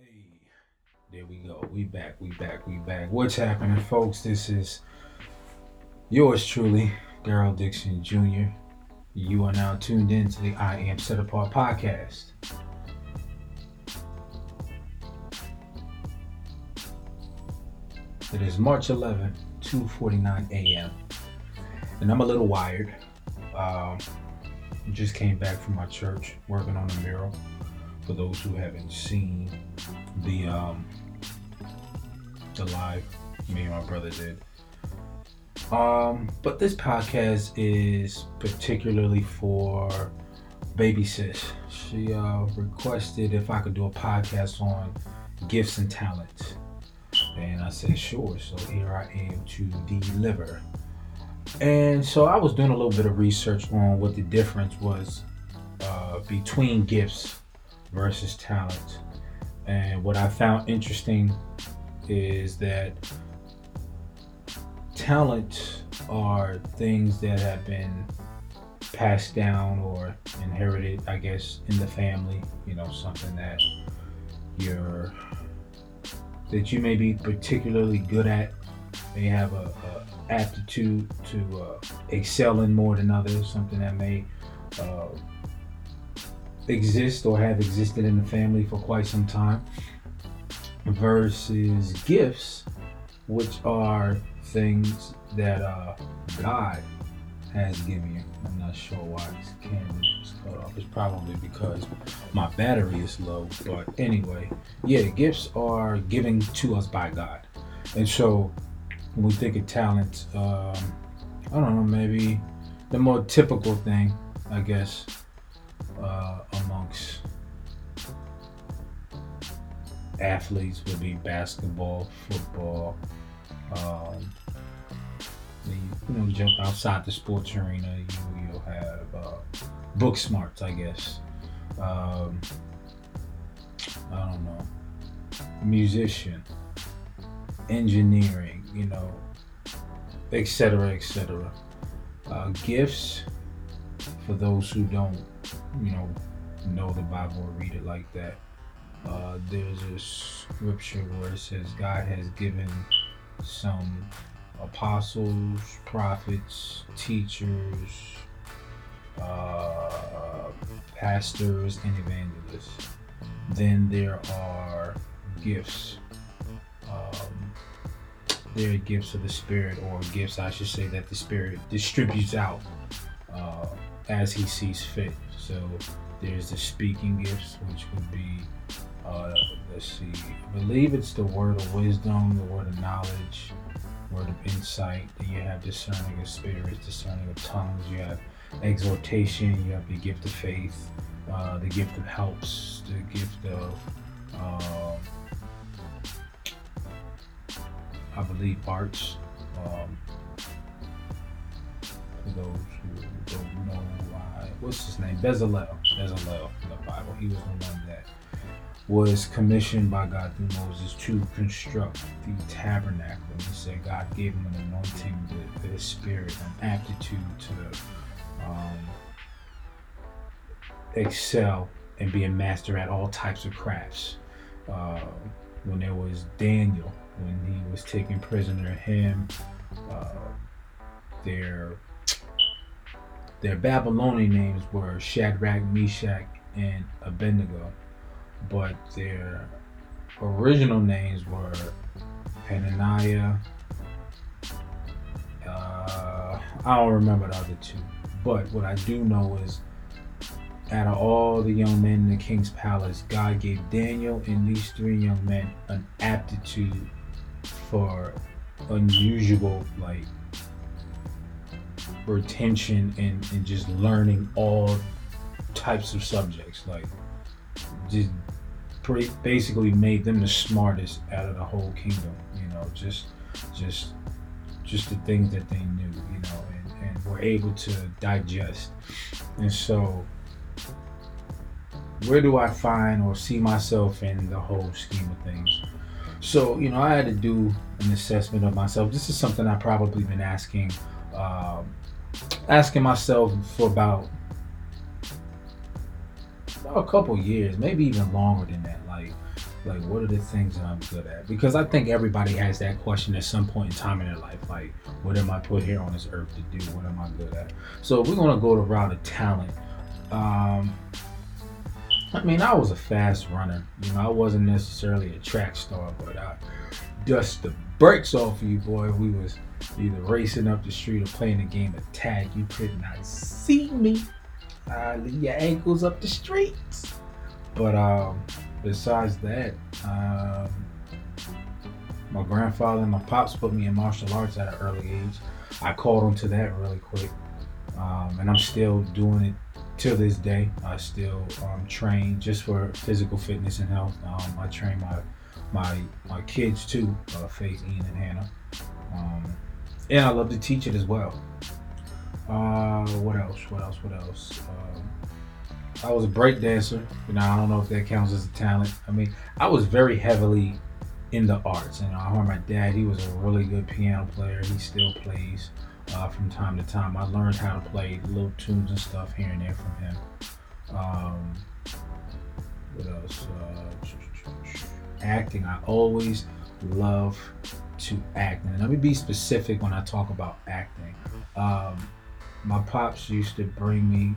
Hey, there we go. We back, we back, we back. What's happening, folks? This is yours truly, Daryl Dixon Jr. You are now tuned in to the I Am Set Apart podcast. It is March 11, 2:49 a.m. And I'm a little wired. Um, just came back from my church working on a mural. For those who haven't seen the um, the live me and my brother did. Um, but this podcast is particularly for baby sis. She uh, requested if I could do a podcast on gifts and talents. And I said, sure. So here I am to deliver. And so I was doing a little bit of research on what the difference was uh, between gifts versus talent. And what I found interesting is that talent are things that have been passed down or inherited, I guess, in the family. You know, something that you're that you may be particularly good at, may have a, a aptitude to uh, excel in more than others, something that may uh, exist or have existed in the family for quite some time, versus gifts, which are things that uh, God has given you. I'm not sure why this camera is cut off. It's probably because my battery is low. But anyway, yeah, gifts are given to us by God. And so when we think of talent, um, I don't know, maybe the more typical thing, I guess, uh, amongst athletes would be basketball, football, um, you know, jump outside the sports arena, you, will have uh, book smarts, I guess. Um, I don't know, musician, engineering, you know, etc., etc. Uh, gifts for those who don't, you know, know the Bible or read it like that. Uh, there's a scripture where it says God has given some apostles, prophets, teachers, uh, pastors, and evangelists. Then there are gifts. Um, there are gifts of the Spirit, or gifts, I should say, that the Spirit distributes out as He sees fit. So there's the speaking gifts, which would be, uh, let's see, I believe it's the word of wisdom, the word of knowledge, word of insight. Then you have discerning of spirits, discerning of tongues. You have exhortation. You have the gift of faith, uh, the gift of helps, the gift of, um, I believe, arts. Um, those who don't know why, what's his name? Bezalel. Bezalel in the Bible. He was the one that was commissioned by God through Moses to construct the tabernacle. And he said God gave him an anointing, the, the spirit, an aptitude to um, excel and be a master at all types of crafts. Uh, when there was Daniel, when he was taken prisoner, him, uh, their Babylonian names were Shadrach, Meshach, and Abednego but their original names were Hananiah. Uh, I don't remember the other two, but what I do know is out of all the young men in the king's palace, God gave Daniel and these three young men an aptitude for unusual, like, retention and, and just learning all types of subjects. Like, just basically made them the smartest out of the whole kingdom. You know, just just just the things that they knew. You know, and, and were able to digest. And so, where do I find or see myself in the whole scheme of things? So, you know, I had to do an assessment of myself. This is something I've probably been asking, um, asking myself for about a couple years, maybe even longer than that. Like, like what are the things that I'm good at? Because I think everybody has that question at some point in time in their life. Like, what am I put here on this earth to do? What am I good at? So we're gonna go the route of talent. Um, I mean, I was a fast runner. You know, I wasn't necessarily a track star, but I dust the brakes off of you, boy. We was either racing up the street or playing a game of tag. You could not see me. I leave your ankles up the streets. But um, besides that, um, my grandfather and my pops put me in martial arts at an early age. I called on to that really quick, um, and I'm still doing it till this day. I still um, train just for physical fitness and health. Um, I train my my my kids too, uh, Faith, Ian, and Hannah, um, and I love to teach it as well. Uh, what else? What else? What else? Um, I was a break dancer. You know, I don't know if that counts as a talent. I mean, I was very heavily in the arts. And I heard my dad, he was a really good piano player. He still plays uh, from time to time. I learned how to play little tunes and stuff here and there from him. Um, what else? Uh, acting. I always love to act. And let me be specific when I talk about acting. Um, my pops used to bring me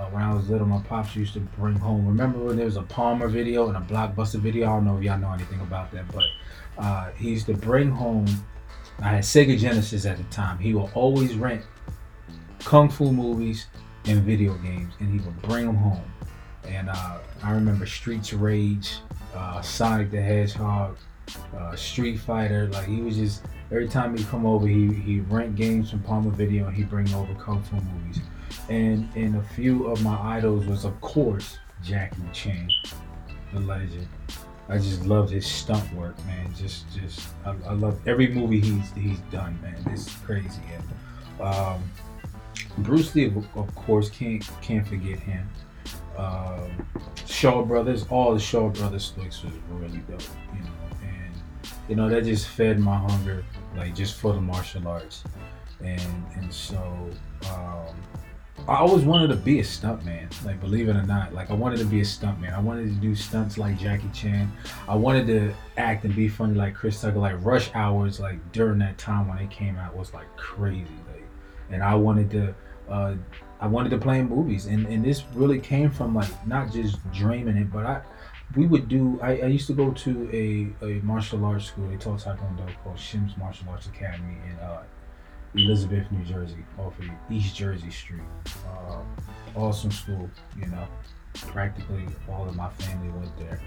uh, when I was little, my pops used to bring home. Remember when there was a Palmer video and a Blockbuster video? I don't know if y'all know anything about that, but uh, he used to bring home. I had Sega Genesis at the time. He would always rent kung fu movies and video games, and he would bring them home. And uh, I remember Streets Rage, uh, Sonic the Hedgehog, uh, Street Fighter. Like he was just every time he come over, he he rent games from Palmer Video and he bring over kung fu movies and and a few of my idols was of course Jackie Chan, the legend. I just loved his stunt work, man. Just just I, I love every movie he's he's done, man. It's crazy. And um, Bruce Lee, of, of, course, can't can't forget him. Um, Shaw Brothers, all the Shaw Brothers flicks was really dope, you know, and you know that just fed my hunger, like just for the martial arts, and and so um, I always wanted to be a stuntman, like believe it or not. Like I wanted to be a stuntman. I wanted to do stunts like Jackie Chan. I wanted to act and be funny like Chris Tucker. Like Rush Hours, like during that time when it came out, was like crazy. Like, and I wanted to, uh, I wanted to play in movies, and and this really came from like not just dreaming it, but I, we would do. I, I used to go to a a martial arts school. They taught Taekwondo called Shim's Martial Arts Academy in uh, Elizabeth, New Jersey, off of East Jersey Street. Uh, awesome school, you know. Practically all of my family went there.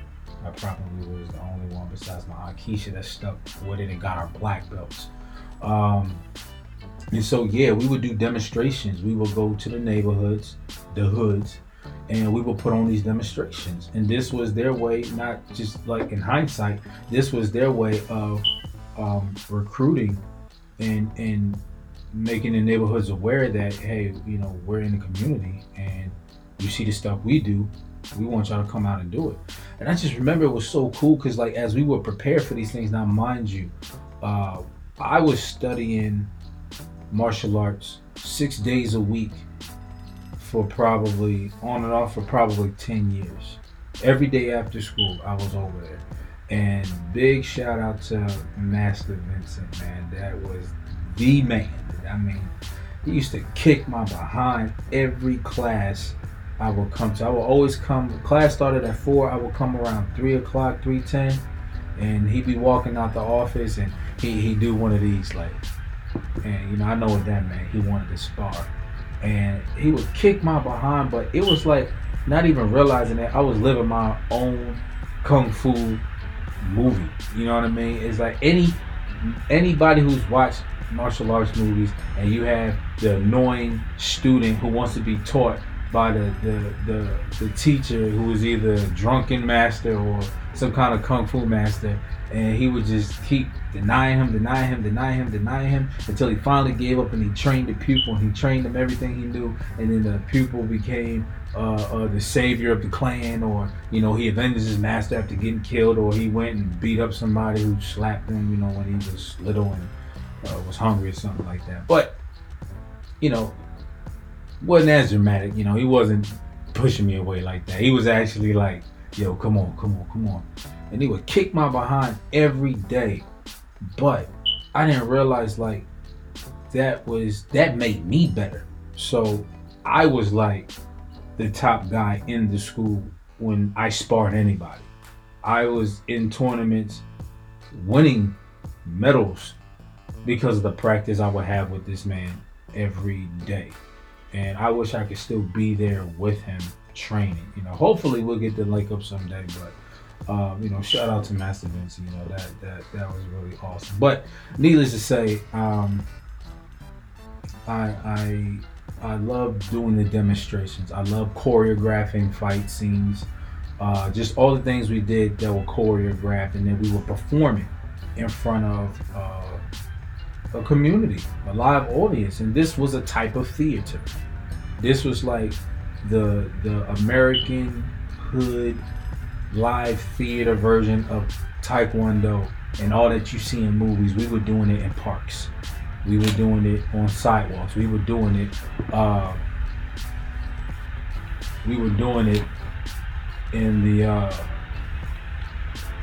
I probably was the only one besides my aunt Keisha that stuck with it and got our black belts. Um, and so, yeah, we would do demonstrations. We would go to the neighborhoods, the hoods, and we would put on these demonstrations. And this was their way, not just like in hindsight, this was their way of um, recruiting and and making the neighborhoods aware that hey, you know, we're in the community and you see the stuff we do, we want y'all to come out and do it. And I just remember it was so cool because like as we were prepared for these things, now mind you, uh, I was studying martial arts six days a week for probably on and off for probably 10 years. Every day after school, I was over there. And big shout out to Master Vincent, man. That was the man. I mean, he used to kick my behind every class I would come to. I would always come. Class started at four. I would come around three o'clock, three ten, and he'd be walking out the office, and he he do one of these like, and you know I know what that meant. He wanted to spar, and he would kick my behind, but it was like not even realizing that I was living my own kung fu movie. You know what I mean? It's like any anybody who's watched martial arts movies and you have the annoying student who wants to be taught by the, the, the, the teacher who is either a drunken master or some kind of kung fu master and he would just keep denying him, denying him, denying him, denying him until he finally gave up and he trained the pupil and he trained them everything he knew and then the pupil became uh, uh, the savior of the clan or you know he avenged his master after getting killed or he went and beat up somebody who slapped him you know when he was little and uh, was hungry or something like that. But you know, wasn't as dramatic. You know, he wasn't pushing me away like that. He was actually like, "Yo, come on, come on, come on." and he would kick my behind every day. But I didn't realize like that was that made me better. So I was like the top guy in the school when I sparred anybody. I was in tournaments winning medals because of the practice I would have with this man every day. And I wish I could still be there with him training. You know, hopefully we'll get to link up someday, but um, you know, shout out to Master Vince. You know that that that was really awesome. But needless to say, um, I I I love doing the demonstrations. I love choreographing fight scenes. Uh, just all the things we did that were choreographed, and then we were performing in front of uh, a community, a live audience, and this was a type of theater. This was like the the American hood live theater version of Taekwondo and all that you see in movies. We were doing it in parks. We were doing it on sidewalks. We were doing it. Uh, we were doing it in the. Uh,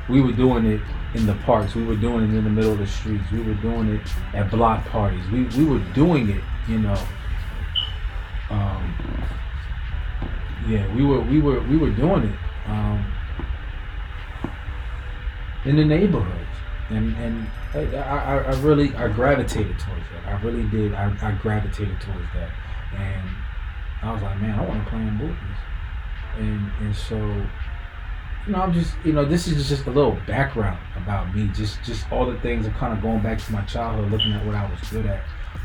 we were doing it in the parks. We were doing it in the middle of the streets. We were doing it at block parties. We we were doing it, you know. Um, yeah, we were we were we were doing it um, in the neighborhoods, and and I, I, I really I gravitated towards that. I really did. I, I gravitated towards that, and I was like, man, I want to play in movies, and and so you know, I'm just, you know, this is just a little background about me. Just, just all the things are kind of going back to my childhood, looking at what I was good at.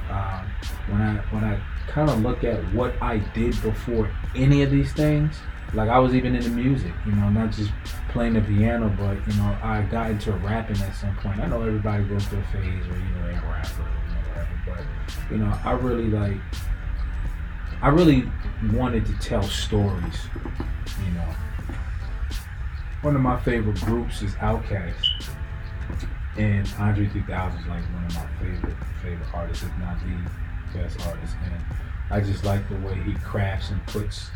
Um, when I, when I kind of look at what I did before any of these things, like I was even into music, you know, not just playing the piano, but you know, I got into rapping at some point. I know everybody goes through a phase where you know they rapper, you know, whatever, but you know, I really like, I really wanted to tell stories, you know one of my favorite groups is Outkast. And Andre 3000 is like one of my favorite favorite artists, if not the best artist. And I just like the way he crafts and puts,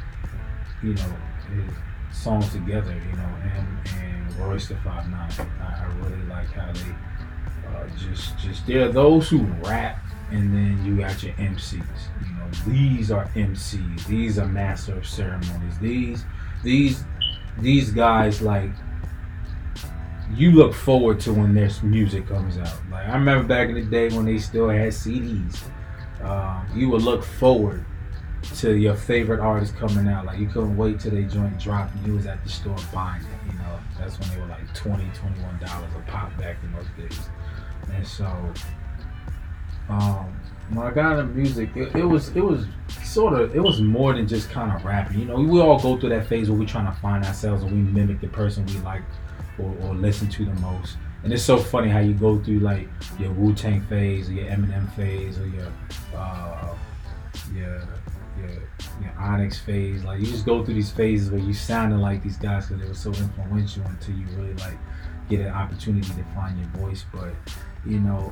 you know, his songs together. You know, him and Royce the Five Nine. I, I really like how they uh, just just there are those who rap and then you got your MCs. You know, these are MCs. These are master of ceremonies. These these these guys like you look forward to when their music comes out. Like I remember back in the day when they still had CDs. Um, you would look forward to your favorite artist coming out. Like you couldn't wait till they joint dropped and you was at the store buying it. You know, that's when they were like 20 21 dollars a pop back in those days. And so um, when I got into music, it, it, was it was sort of it was more than just kind of rapping. You know, we all go through that phase where we're trying to find ourselves and we mimic the person we like or, or listen to the most. And it's so funny how you go through like your Wu Tang phase or your Eminem phase or your uh, your your your Onyx phase. Like you just go through these phases where you sounding like these guys because they were so influential until you really like get an opportunity to find your voice. But you know,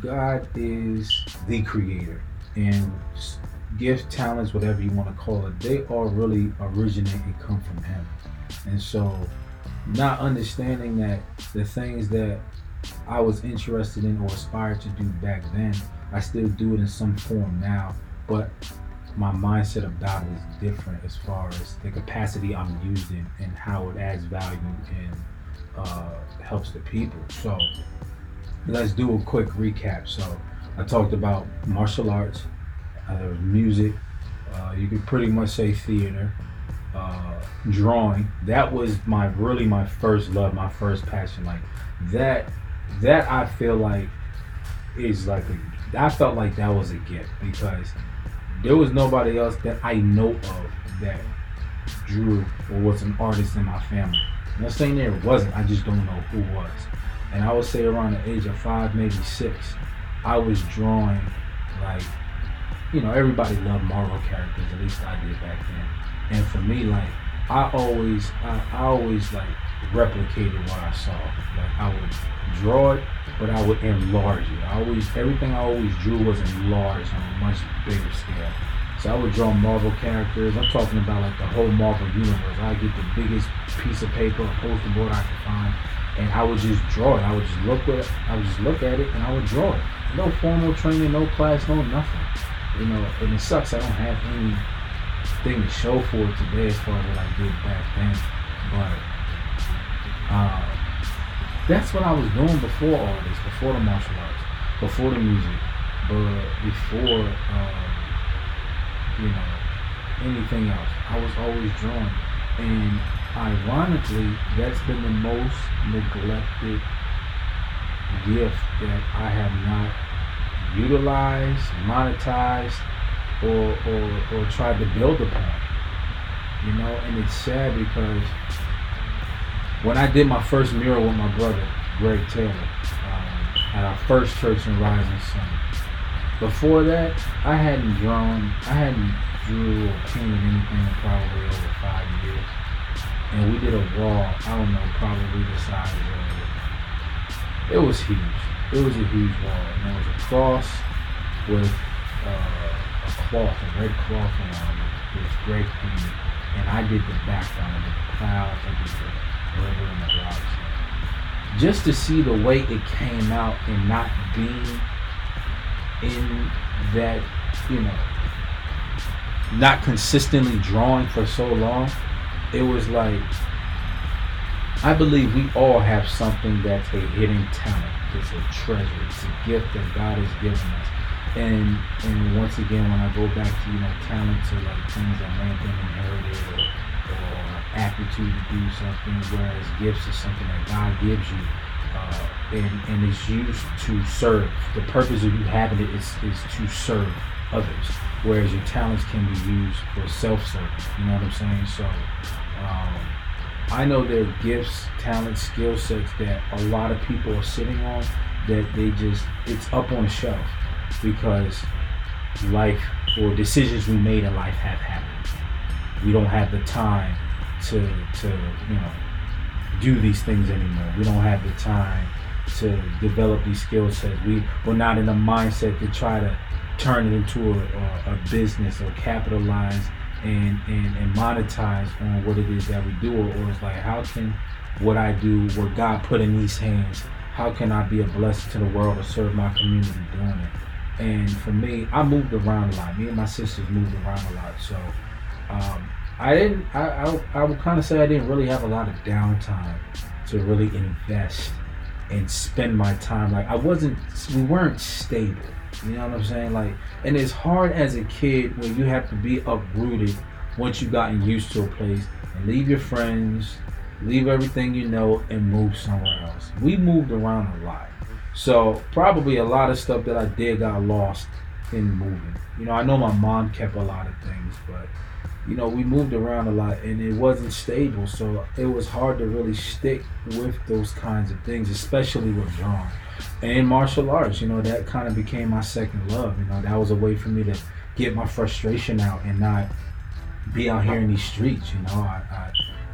God is the creator, and gifts, talents, whatever you want to call it, they all really originate and come from Him. And so, not understanding that the things that I was interested in or aspired to do back then, I still do it in some form now, but my mindset about it is different as far as the capacity I'm using and how it adds value and uh, helps the people. So let's do a quick recap. So I talked about martial arts, uh, music. Uh, you could pretty much say theater, uh, drawing. That was my really my first love, my first passion. Like that, that I feel like is like a, I felt like that was a gift because there was nobody else that I know of that drew or was an artist in my family. Not saying there wasn't. I just don't know who was and I would say around the age of five, maybe six, I was drawing like, you know, everybody loved Marvel characters, at least I did back then. And for me, like, I always, I, I always like replicated what I saw. Like I would draw it, but I would enlarge it. I always, everything I always drew was enlarged on a much bigger scale. So I would draw Marvel characters. I'm talking about like the whole Marvel universe. I get the biggest piece of paper, poster board I could find, and I would just draw it. I would just look at, I would just look at it, and I would draw it. No formal training, no class, no nothing. You know, and it sucks. I don't have anything to show for it today as far as what I did back then. But uh, that's what I was doing before all this, before the martial arts, before the music, but before um, you know anything else. I was always drawing, and ironically, that's been the most neglected gift that I have not utilized, monetized, or or or tried to build upon. You know, and it's sad because when I did my first mural with my brother, Greg Taylor, um, at our first church in Rising Sun. Before that, I hadn't drawn, I hadn't drew or painted anything in probably over five years. And we did a wall, I don't know, probably the size of it. Was huge. It was a huge wall. And there was a cross with uh, a cloth, a red cloth around it. It was Greg painted. And I did the background with the clouds. I did the river and the rocks. Just to see the way it came out and not being in that, you know, not consistently drawing for so long, it was like I believe we all have something that's a hidden talent. It's a treasure. It's a gift that God has given us. And and once again, when I go back to you know talents or like things that man been inherited or or aptitude to do something, whereas gifts is something that God gives you. Uh, and, and is used to serve. The purpose of you having it is, is to serve others, whereas your talents can be used for self-service. You know what I'm saying? So um, I know there are gifts, talents, skill sets that a lot of people are sitting on that they just it's up on the shelf because life or decisions we made in life have happened. We don't have the time to to you know do these things anymore. We don't have the time to develop these skill sets. We we're not in the mindset to try to turn it into a, a, a business or capitalize and, and and monetize on what it is that we do, or, or it's like how can what I do, what God put in these hands, how can I be a blessing to the world or serve my community doing it? And for me, I moved around a lot. Me and my sisters moved around a lot, so um, I didn't. I, I, I would kind of say I didn't really have a lot of downtime to really invest and spend my time. Like I wasn't. We weren't stable. You know what I'm saying? Like, and it's hard as a kid when you have to be uprooted once you've gotten used to a place and leave your friends, leave everything you know, and move somewhere else. We moved around a lot. So probably a lot of stuff that I did got lost in moving. You know, I know my mom kept a lot of things, but you know, we moved around a lot and it wasn't stable. So it was hard to really stick with those kinds of things, especially with drawing. And martial arts, you know, that kind of became my second love. You know, that was a way for me to get my frustration out and not be out here in these streets. You know, I, I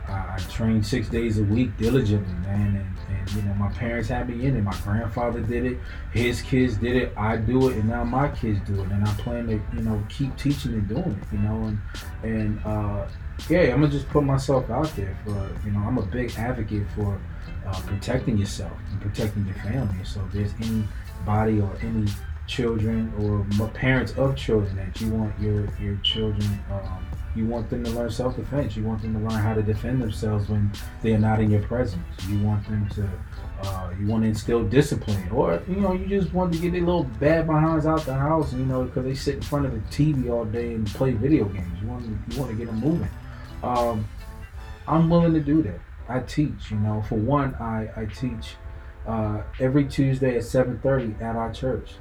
I, trained six days a week diligently, man, and, and you know my parents had me in it. My grandfather did it, his kids did it, I do it, and now my kids do it, and I plan to you know keep teaching and doing it, you know, and and uh, yeah, I'm gonna just put myself out there for you know I'm a big advocate for uh, protecting yourself and protecting your family. So if there's anybody or any children or parents of children that you want your your children um, you want them to learn self-defense. You want them to learn how to defend themselves when they're not in your presence. You want them to, uh, you want to instill discipline, or you know, you just want to get their little bad behinds out the house. You know, because they sit in front of the TV all day and play video games. You want to, you want to get them moving. Um, I'm willing to do that. I teach. You know, for one, I I teach uh, every Tuesday at 7:30 at our church.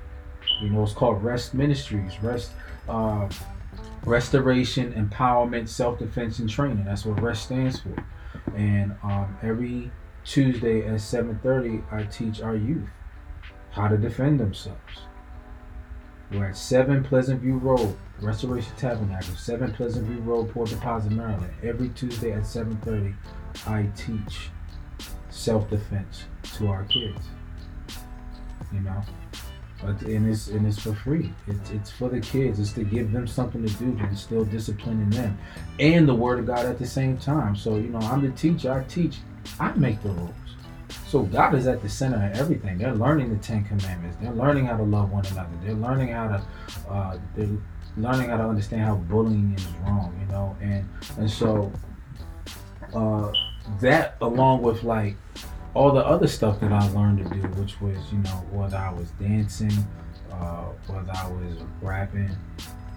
You know, it's called Rest Ministries. Rest. Uh, restoration, empowerment, self defense, and training. That's what REST stands for. And um, every Tuesday at 7:30, I teach our youth how to defend themselves. We're at 7 Pleasant View Road, Restoration Tabernacle, 7 Pleasant View Road, Port Deposit, Maryland. Every Tuesday at 7:30, I teach self-defense to our kids. You know, and it's and it's for free. It's it's for the kids. It's to give them something to do to instill discipline in them, and the Word of God at the same time. So you know, I'm the teacher. I teach. I make the rules. So God is at the center of everything. They're learning the Ten Commandments. They're learning how to love one another. They're learning how to. Uh, they're learning how to understand how bullying is wrong. You know, and and so uh, that along with like all the other stuff that I learned to do, which was, you know, whether I was dancing, uh, whether I was rapping,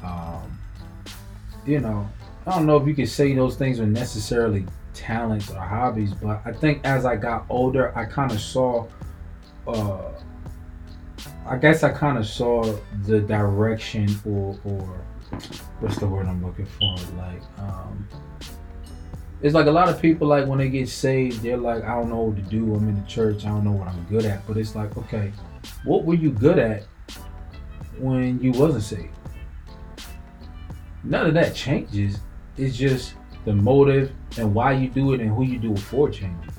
um, you know, I don't know if you could say those things are necessarily talents or hobbies, but I think as I got older, I kind of saw, uh, I guess I kind of saw the direction or, or what's the word I'm looking for? Like, um, it's like a lot of people like when they get saved, they're like, I don't know what to do. I'm in the church. I don't know what I'm good at. But it's like, okay, what were you good at when you wasn't saved? None of that changes. It's just the motive and why you do it and who you do it for changes.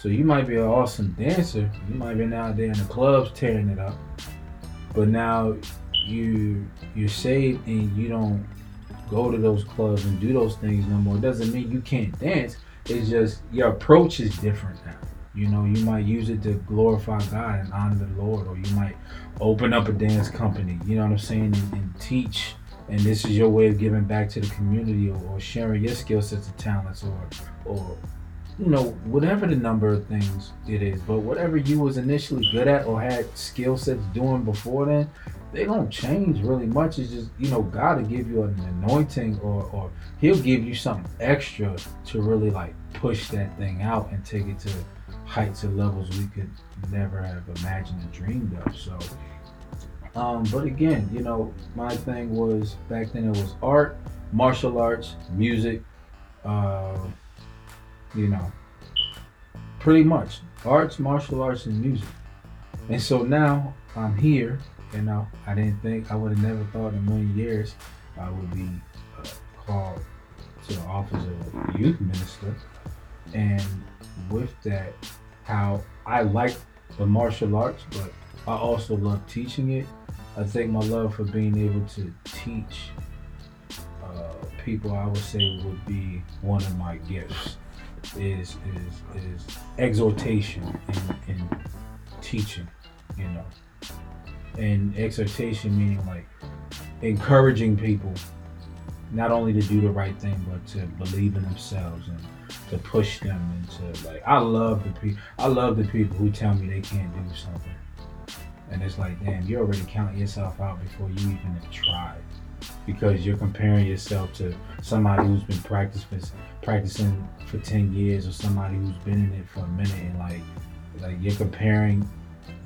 So you might be an awesome dancer. You might be out there in the clubs tearing it up. But now you you're saved and you don't go to those clubs and do those things no more. It doesn't mean you can't dance. It's just your approach is different now. You know, you might use it to glorify God and honor the Lord, or you might open up a dance company, you know what I'm saying, and, and teach. And this is your way of giving back to the community or, or sharing your skill sets and talents or or you know, whatever the number of things it is, but whatever you was initially good at or had skill sets doing before then, they don't change really much. It's just you know God will give you an anointing or or He'll give you something extra to really like push that thing out and take it to heights and levels we could never have imagined or dreamed of. So, um, but again, you know, my thing was back then it was art, martial arts, music, uh, you know, pretty much arts, martial arts, and music. And so now I'm here you know, I didn't think I would have never thought in a million years I would be uh, called to the office of youth minister. And with that, how I like the martial arts, but I also love teaching it. I think my love for being able to teach uh, people, I would say, would be one of my gifts. Is is is exhortation and, and teaching, you know. And exhortation meaning like encouraging people not only to do the right thing but to believe in themselves and to push them into like I love the people I love the people who tell me they can't do something. And it's like damn you already count yourself out before you even have tried because you're comparing yourself to somebody who's been practicing practicing for 10 years or somebody who's been in it for a minute and like like you're comparing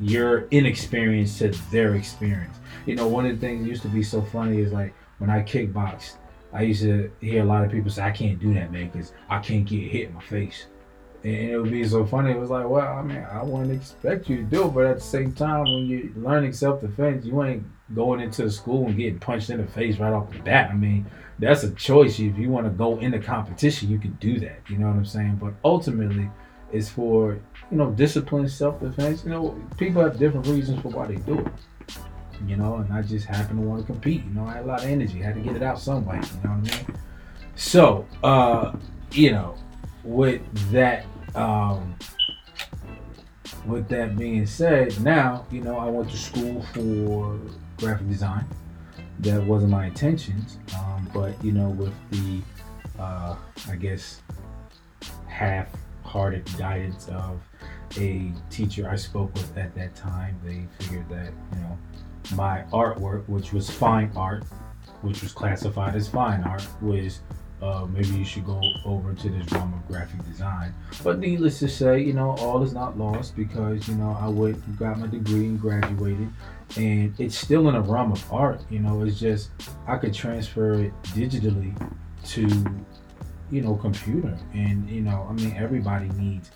your inexperience to their experience. You know, one of the things used to be so funny is like when I kickboxed, I used to hear a lot of people say, I can't do that, man, because I can't get hit in my face. And it would be so funny. It was like, well, I mean, I wouldn't expect you to do it, but at the same time, when you're learning self defense, you ain't going into the school and getting punched in the face right off the bat. I mean, that's a choice. If you want to go into competition, you can do that. You know what I'm saying? But ultimately, it's for you know, discipline, self defense. You know, people have different reasons for why they do it. You know, and I just happen to want to compete. You know, I had a lot of energy, I had to get it out some way. You know what I mean? So, uh, you know, with that, um, with that being said, now you know I went to school for graphic design. That wasn't my intentions, um, but you know, with the, uh, I guess, half-hearted guidance of a teacher I spoke with at that time, they figured that, you know, my artwork, which was fine art, which was classified as fine art, was uh, maybe you should go over to this realm of graphic design. But needless to say, you know, all is not lost because, you know, I went got my degree and graduated and it's still in a realm of art, you know, it's just I could transfer it digitally to, you know, computer. And, you know, I mean everybody needs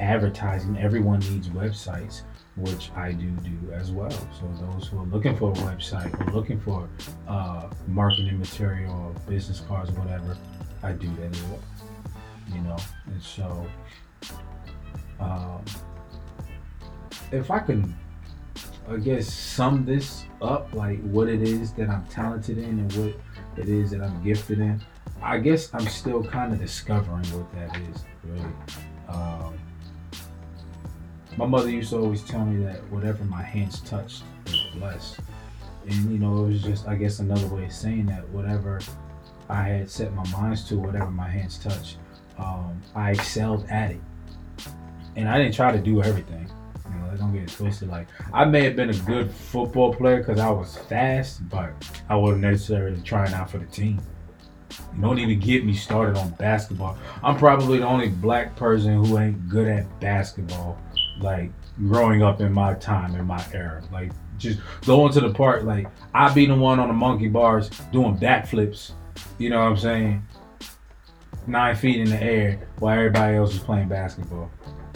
advertising. Everyone needs websites, which I do do as well. So those who are looking for a website or looking for uh, marketing material or business cards or whatever, I do that as well. You know, and so um, if I can I guess sum this up, like what it is that I'm talented in and what it is that I'm gifted in. I guess I'm still kind of discovering what that is, really. Um, my mother used to always tell me that whatever my hands touched was blessed. And you know, it was just I guess another way of saying that whatever I had set my minds to, whatever my hands touched, um, I excelled at it. And I didn't try to do everything. You know, don't get twisted. Like I may have been a good football player because I was fast, but I wasn't necessarily trying out for the team. Don't even get me started on basketball. I'm probably the only black person who ain't good at basketball. Like growing up in my time, in my era. Like just going to the park. Like I be the one on the monkey bars doing backflips. You know what I'm saying? Nine feet in the air while everybody else is playing basketball.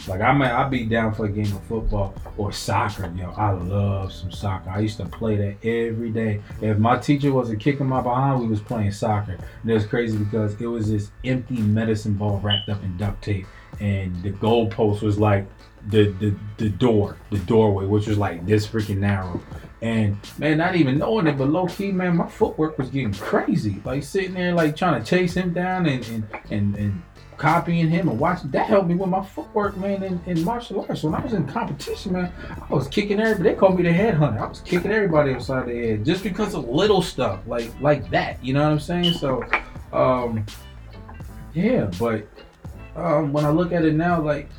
Like I might I be down for a game of football or soccer. Yo, I love some soccer. I used to play that every day. If my teacher wasn't kicking my behind, we was playing soccer. And it was crazy because it was this empty medicine ball wrapped up in duct tape, and the goalpost was like the the the door, the doorway, which was like this freaking narrow. And man, not even knowing it, but low key, man, my footwork was getting crazy. Like sitting there, like trying to chase him down and and and, and copying him and watching. That helped me with my footwork, man, in, in martial arts. When I was in competition, man, I was kicking everybody. They called me the headhunter. I was kicking everybody upside the head just because of little stuff like like that. You know what I'm saying? So, um, yeah. But um, when I look at it now, like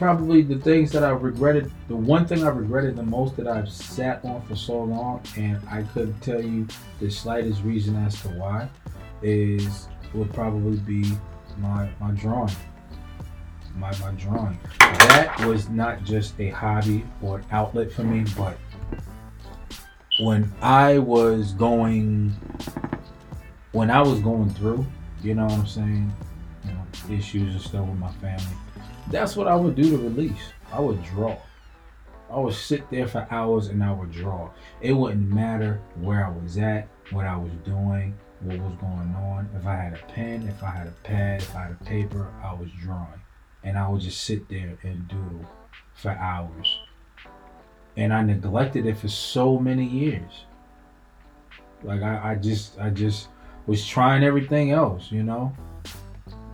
probably the things that I regretted, the one thing I regretted the most that I've sat on for so long, and I couldn't tell you the slightest reason as to why, is would probably be my my drawing. My my drawing. That was not just a hobby or an outlet for me, but when I was going when I was going through, you know what I'm saying, you know, issues and stuff with my family, that's what I would do to release. I would draw. I would sit there for hours and I would draw. It wouldn't matter where I was at, what I was doing, what was going on. If I had a pen, if I had a pad, if I had a paper, I was drawing. And I would just sit there and doodle for hours. And I neglected it for so many years. Like I, I just I just was trying everything else, you know?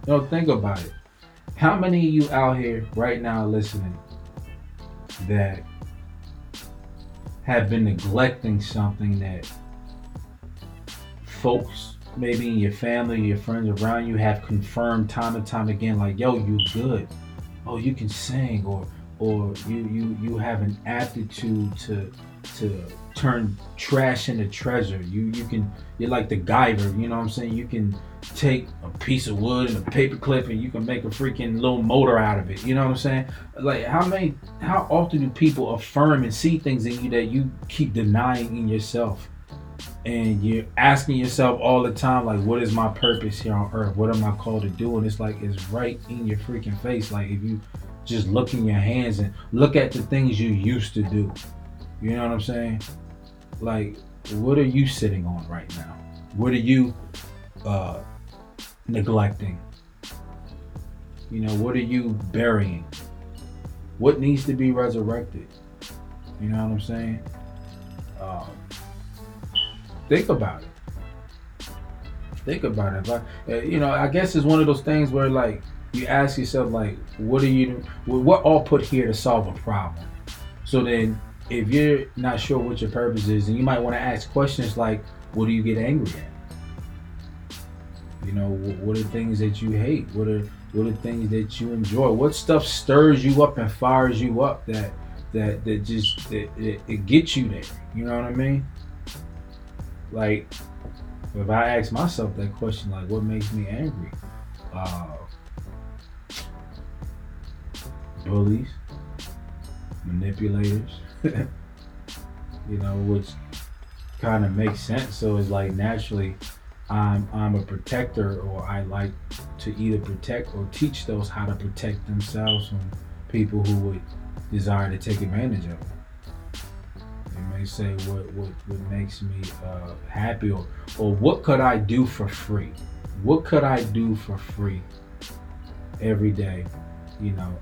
You know, think about it. How many of you out here right now listening that have been neglecting something that folks maybe in your family, your friends around you have confirmed time and time again, like, yo, you good. Oh, you can sing or or you you you have an aptitude to to turn trash into treasure. You you can you're like MacGyver, you know what I'm saying? You can take a piece of wood and a paper clip and you can make a freaking little motor out of it. You know what I'm saying? Like how many how often do people affirm and see things in you that you keep denying in yourself? and you're asking yourself all the time, like, what is my purpose here on earth? What am I called to do? And it's like, it's right in your freaking face. Like, if you just look in your hands and look at the things you used to do, you know what I'm saying? Like, what are you sitting on right now? What are you uh, neglecting? You know, what are you burying? What needs to be resurrected? You know what I'm saying? Um, think about it. Think about it. Like, uh, you know, I guess it's one of those things where like you ask yourself like, what are you? What all put here to solve a problem? So then, if you're not sure what your purpose is, and you might want to ask questions like, what do you get angry at? You know, what are things that you hate? What are what are things that you enjoy? What stuff stirs you up and fires you up that that that just it, it, it gets you there? You know what I mean? Like, if I ask myself that question, like, what makes me angry? Uh, bullies, manipulators, you know, which kind of makes sense. So it's like naturally, I'm I'm a protector, or I like to either protect or teach those how to protect themselves from people who would desire to take advantage of them They may say what what, what makes me uh, happy or or what could I do for free? What could I do for free every day? You know,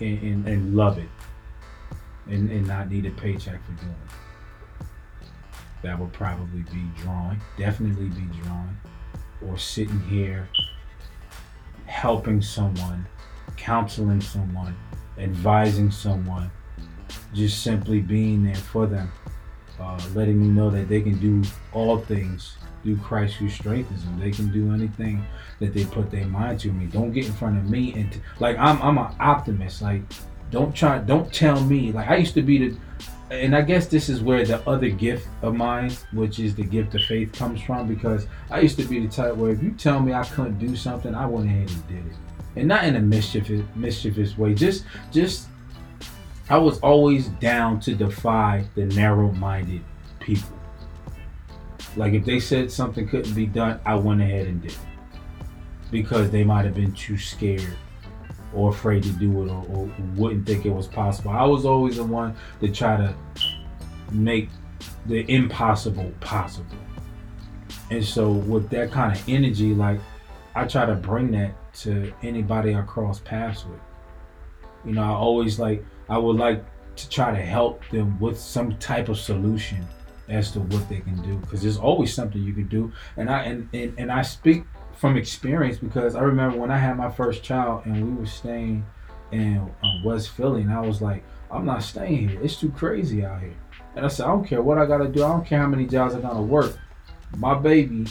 and, and, and love it. and, and not need a paycheck for doing it. That would probably be drawing, definitely be drawing, or sitting here helping someone, counseling someone, advising someone, just simply being there for them, uh, letting them know that they can do all things through Christ who strengthens them. They can do anything that they put their mind to. I mean, don't get in front of me and t- like I'm I'm an optimist. Like, don't try, don't tell me. Like I used to be the, and I guess this is where the other gift of mine, which is the gift of faith, comes from. Because I used to be the type where if you tell me I couldn't do something, I went ahead and did it, and not in a mischievous mischievous way. Just just I was always down to defy the narrow-minded people. Like if they said something couldn't be done, I went ahead and did it because they might have been too scared or afraid to do it or, or, wouldn't think it was possible. I was always the one to try to make the impossible possible. And so with that kind of energy, like I try to bring that to anybody I cross paths with. You know, I always like I would like to try to help them with some type of solution as to what they can do because there's always something you can do and i and, and, and i speak from experience because i remember when i had my first child and we were staying in um, west philly and i was like i'm not staying here. It's too crazy out here. And i said i don't care what i gotta do. I don't care how many jobs i gotta work. My baby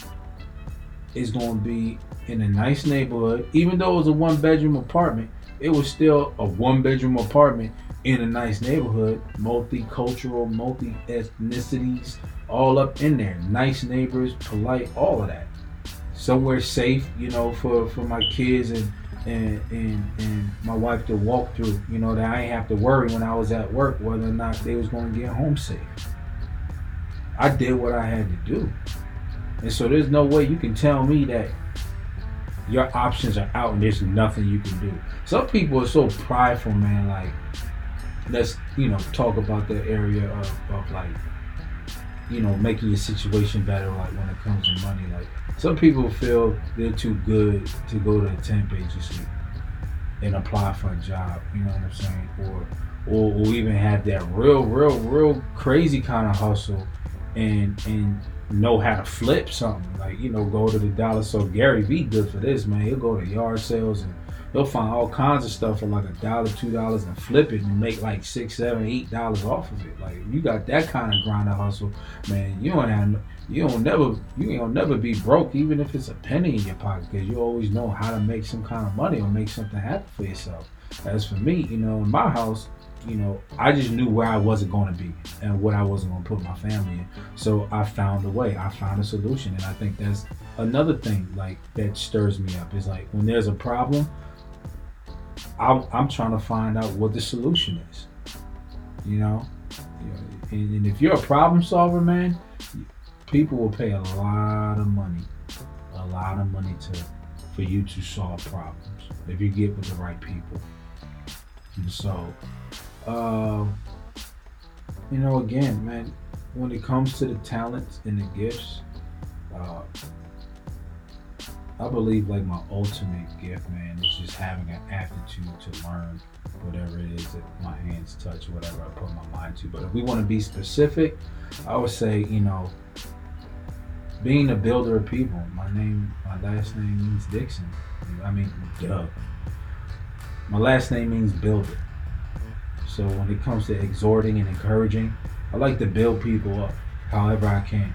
is to be in a nice neighborhood. Even though it was a one bedroom apartment it was still a one bedroom apartment in a nice neighborhood, multicultural, multi ethnicities, all up in there. Nice neighbors, polite, all of that. Somewhere safe, you know, for, for my kids and, and and and my wife to walk through, you know, that I ain't have to worry when I was at work whether or not they was to get home safe. I did what I had to do. And so there's no way you can tell me that your options are out and there's nothing you can do. Some people are so prideful, man, like let's you know talk about the area of, of like you know making your situation better like when it comes to money like some people feel they're too good to go to a temp agency and apply for a job you know what i'm saying? Or or, or even have that real real real crazy kind of hustle and and know how to flip something. Like you know go to the dollar so gary vee good for this man. He'll go to yard sales and they'll find all kinds of stuff for like a dollar, two dollars, and flip it and make like six, seven, eight dollars off of it. Like you got that kind of grinder hustle, man. You don't have, you don't never, you ain't gonna never be broke, even if it's a penny in your pocket, because you always know how to make some kind of money or make something happen for yourself. As for me, you know, in my house, you know, I just knew where I wasn't going to be and what I wasn't going to put my family in. So I found a way. I found a solution, and I think that's another thing like that stirs me up. Is like when there's a problem, I'm, I'm trying to find out what the solution is. You know, and, and if you're a problem solver, man, people will pay a lot of money, a lot of money to for you to solve problems if you get with the right people. And so, uh, you know, again, man, when it comes to the talents and the gifts, uh, I believe like my ultimate gift, man, is just having an aptitude to learn whatever it is that my hands touch, whatever I put my mind to. But if we want to be specific, I would say, you know, being a builder of people. My name, my last name means Dixon. I mean, duh. My last name means builder. So when it comes to exhorting and encouraging, I like to build people up however I can.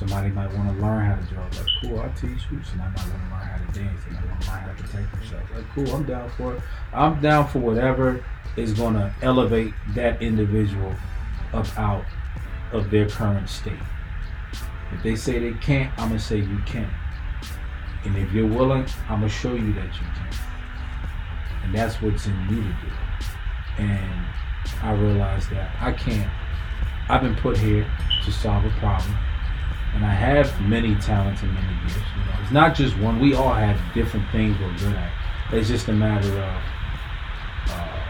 Somebody might want to learn how to draw. Like, cool, I'll teach you. Somebody might want to learn how to dance. Somebody might want to learn how to protect themselves. Like, cool, I'm down for it. I'm down for whatever is going to elevate that individual up out of their current state. If they say they can't, I'm going to say you can. And if you're willing, I'm going to show you that you can. And that's what's in me to do. And I realized that I can't. I've been put here to solve a problem and I have many talents and many gifts. You know, it's not just one. We all have different things we're good at. It's just a matter of uh,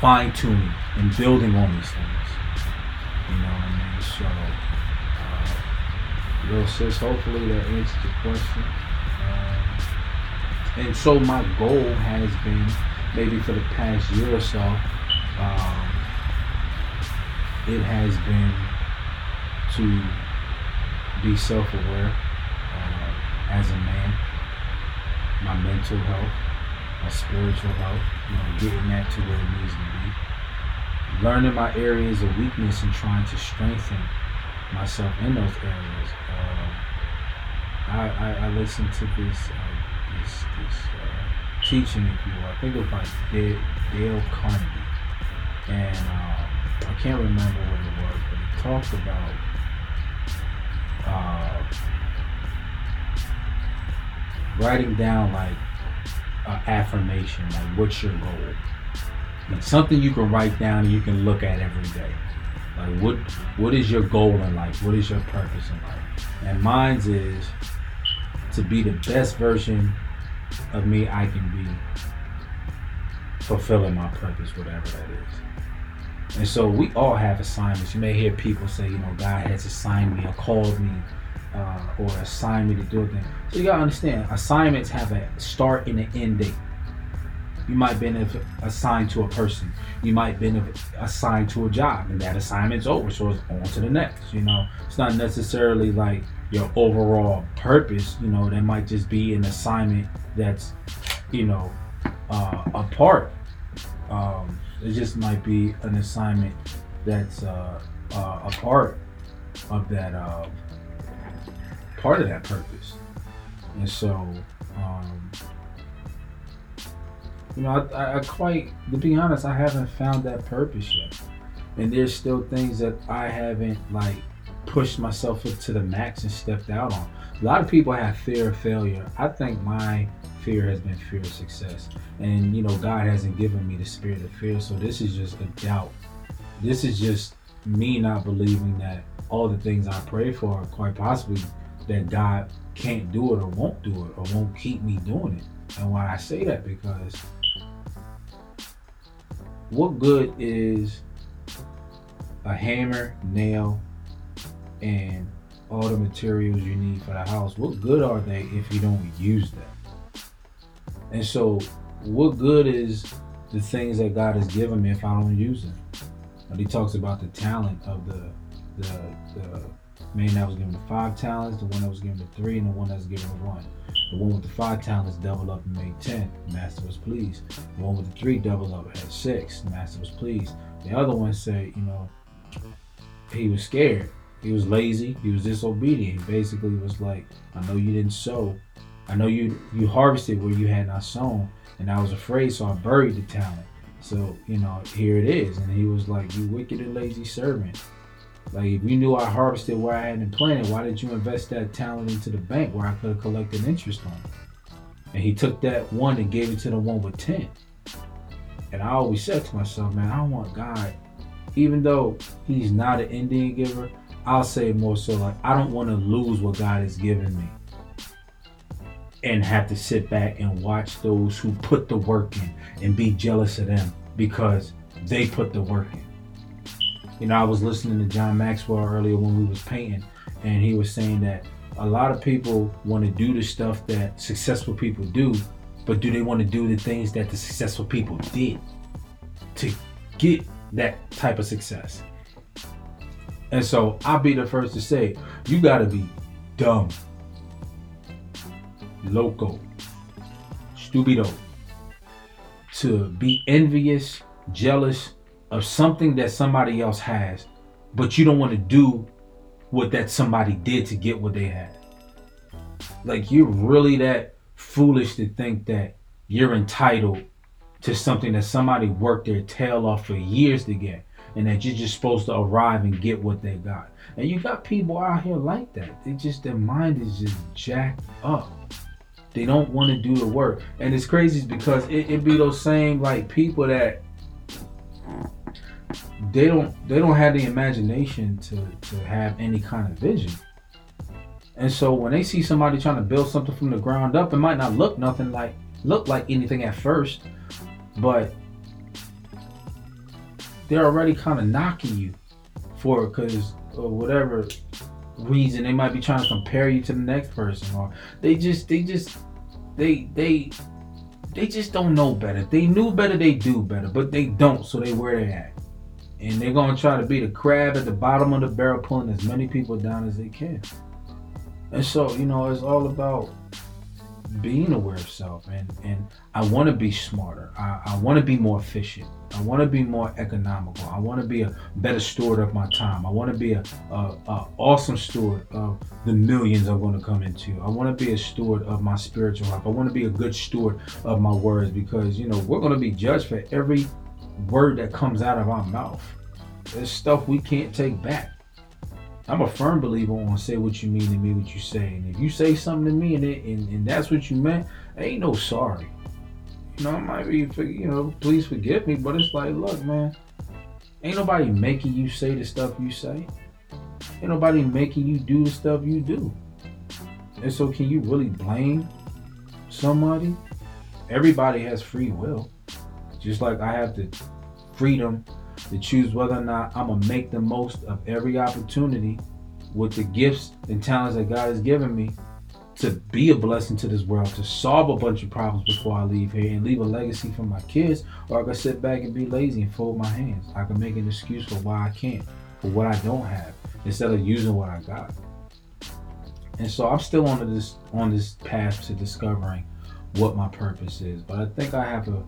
fine tuning and building on these things. You know what I mean? So, uh, yo, sis, hopefully that answers the question. Uh, and so my goal has been maybe for the past year or so. Um, it has been to be self-aware uh, as a man, my mental health, my spiritual health, you know, getting that to where it needs to be. Learning my areas of weakness and trying to strengthen myself in those areas. Uh, I, I, I, listened to this uh, this, this uh, teaching, if you will. I think it was by Dale, Dale Carnegie, and uh, I can't remember what it was, but he talked about uh, writing down like an affirmation, like what's your goal? Like something you can write down and you can look at every day. Like what what is your goal in life? What is your purpose in life? And mine's is to be the best version of me I can be fulfilling my purpose, whatever that is. And so we all have assignments. You may hear people say, you know, God has assigned me or called me uh, or assigned me to do a thing. So you gotta understand, assignments have a start and an end date. You might be assigned to a person. You might be assigned to a job, and that assignment's over, so it's on to the next. You know, it's not necessarily like your overall purpose. You know, that might just be an assignment that's, you know, uh, a part. Um, it just might be an assignment that's uh, uh, a part of that uh, part of that purpose. And so, um, you know, I, I, quite, to be honest, I haven't found that purpose yet. And there's still things that I haven't like pushed myself to the max and stepped out on. A lot of people have fear of failure. I think my fear has been fear of success. And, you know, God hasn't given me the spirit of fear. So this is just a doubt. This is just me not believing that all the things I pray for, are quite possibly, that God can't do it or won't do it or won't keep me doing it. And why I say that because what good is a hammer, nail, and all the materials you need for the house? What good are they if you don't use them? And so, what good is the things that God has given me if I don't use them? And he talks about the talent of the the, the man that was given the five talents, the one that was given the three, and the one that was given the one. The one with the five talents doubled up and made ten. Master was pleased. The one with the three doubled up and had six. Master was pleased. The other one said, you know, he was scared. He was lazy. He was disobedient. He basically was like, I know you didn't sow. I know you you harvested where you had not sown, and I was afraid, so I buried the talent. So you know, here it is. And he was like, "You wicked and lazy servant." Like if you knew I harvested where I hadn't planted, why did you invest that talent into the bank where I could have collected interest on it? And he took that one and gave it to the one with ten. And I always said to myself, man, I want God, even though He's not an Indian giver, I'll say more so like I don't want to lose what God has given me and have to sit back and watch those who put the work in and be jealous of them because they put the work in. You know, I was listening to John Maxwell earlier when we was painting, and he was saying that a lot of people want to do the stuff that successful people do, but do they want to do the things that the successful people did to get that type of success? And so I'll be the first to say, you gotta be dumb, loco, stupido to be envious, jealous, of something that somebody else has, but you don't want to do what that somebody did to get what they had. Like you're really that foolish to think that you're entitled to something that somebody worked their tail off for years to get and that you're just supposed to arrive and get what they got. And you got people out here like that. They just their mind is just jacked up. They don't want to do the work. And it's crazy because it, it be those same like people that they don't they don't have the imagination to to have any kind of vision. And so when they see somebody trying to build something from the ground up, it might not look nothing like look like anything at first, but they're already kind of knocking you for because or whatever reason they might be trying to compare you to the next person or they just they just they they they just don't know better. They knew better, they do better, but they don't, so they where they at. and they're gonna try to be the crab at the bottom of the barrel, pulling as many people down as they can. And so, you know, it's all about being aware of self and and I want to be smarter. I, I want to be more efficient. I want to be more economical. I want to be a better steward of my time. I want to be a, a, a awesome steward of the millions I'm going to come into. I want to be a steward of my spiritual life. I want to be a good steward of my words because you know we're going to be judged for every word that comes out of our mouth. There's stuff we can't take back. I'm a firm believer on say what you mean and mean what you say. And if you say something to me and, it, and, and that's what you meant, ain't no sorry. You know, I might be, you know, please forgive me, but it's like, look, man, ain't nobody making you say the stuff you say. Ain't nobody making you do the stuff you do. And so, can you really blame somebody? Everybody has free will. Just like I have the freedom to choose whether or not I'm gonna make the most of every opportunity with the gifts and talents that God has given me to be a blessing to this world, to solve a bunch of problems before I leave here and leave a legacy for my kids, or I can sit back and be lazy and fold my hands. I can make an excuse for why I can't, for what I don't have, instead of using what I got. And so I'm still on this on this path to discovering what my purpose is. But I think I have a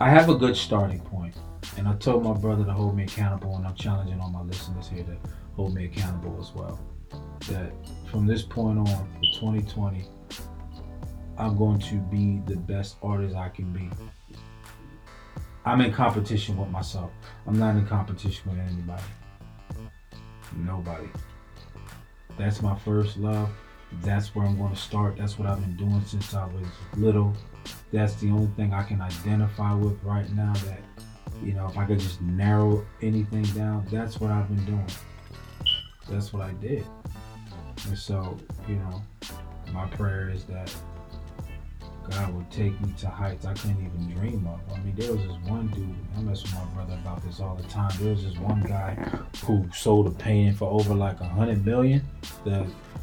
I have a good starting point. And I told my brother to hold me accountable, and I'm challenging all my listeners here to hold me accountable as well. That from this point on, for 2020, I'm going to be the best artist I can be. I'm in competition with myself. I'm not in competition with anybody. Nobody. That's my first love. That's where I'm going to start. That's what I've been doing since I was little. That's the only thing I can identify with right now that you know, if I could just narrow anything down, that's what I've been doing. That's what I did. And so, you know, my prayer is that God would take me to heights I couldn't even dream of. I mean, there was this one dude, I mess with my brother about this all the time. There was this one guy who sold a painting for over like a hundred million.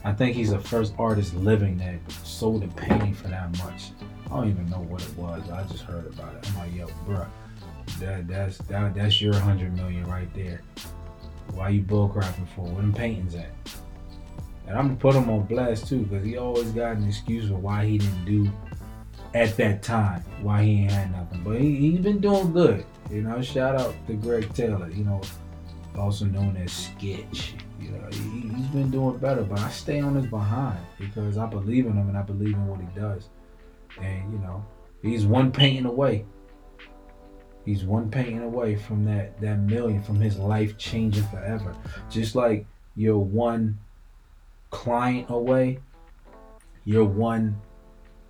I think he's the first artist living that sold a painting for that much. I don't even know what it was. I just heard about it. I'm like, yo, bruh that that's that, that's your hundred million right there. Why you bullcrapping for? Where them paintings at? And I'm gonna put him on blast too, because he always got an excuse for why he didn't do at that time, why he ain't had nothing. But he, he's been doing good. You know, shout out to Greg Taylor, you know, also known as Sketch. You know, he, he's been doing better, but I stay on his behind because I believe in him and I believe in what he does. And, you know, he's one painting away He's one painting away from that that million, from his life changing forever. Just like you're one client away, you're one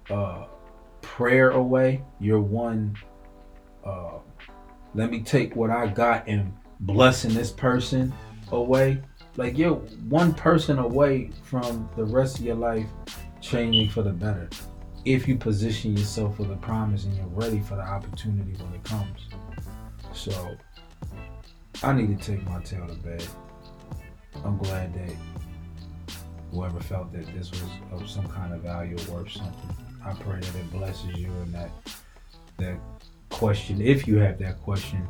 uh, prayer away, you're one. Uh, let me take what I got and blessing this person away. Like you're one person away from the rest of your life changing for the better if you position yourself for the promise and you're ready for the opportunity when it comes. So I need to take my tail to bed. I'm glad that whoever felt that this was of some kind of value or worth something, I pray that it blesses you and that that question, if you have that question,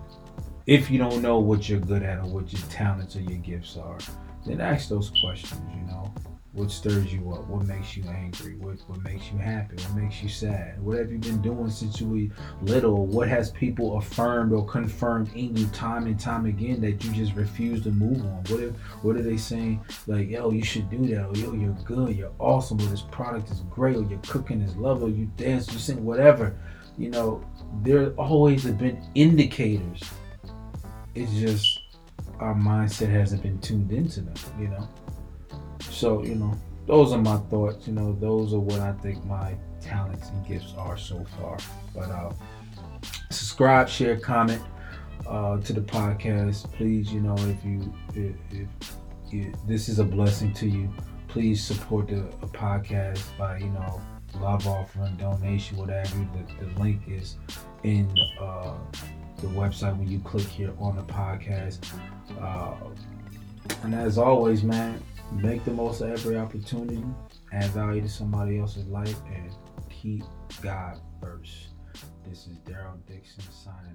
if you don't know what you're good at or what your talents or your gifts are, then ask those questions, you know. What stirs you up? What makes you angry? What what makes you happy? What makes you sad? What have you been doing since you were little? What has people affirmed or confirmed in you time and time again that you just refuse to move on? What if, what are they saying? Like, yo, you should do that, or yo, you're good, you're awesome, or this product is great, or your cooking is lovely, you dance, you sing, whatever. You know, there always have been indicators. It's just our mindset hasn't been tuned into them, you know. So, you know, those are my thoughts. You know, those are what I think my talents and gifts are so far. But uh, subscribe, share, comment uh, to the podcast. Please, you know, if you if, if, this is a blessing to you, please support the podcast by you know love offering, donation, whatever. The, the link is in uh, the website when you click here on the podcast. Uh, and as always, man, make the most of every opportunity, add value to somebody else's life, and keep God first. This is Daryl Dixon signing.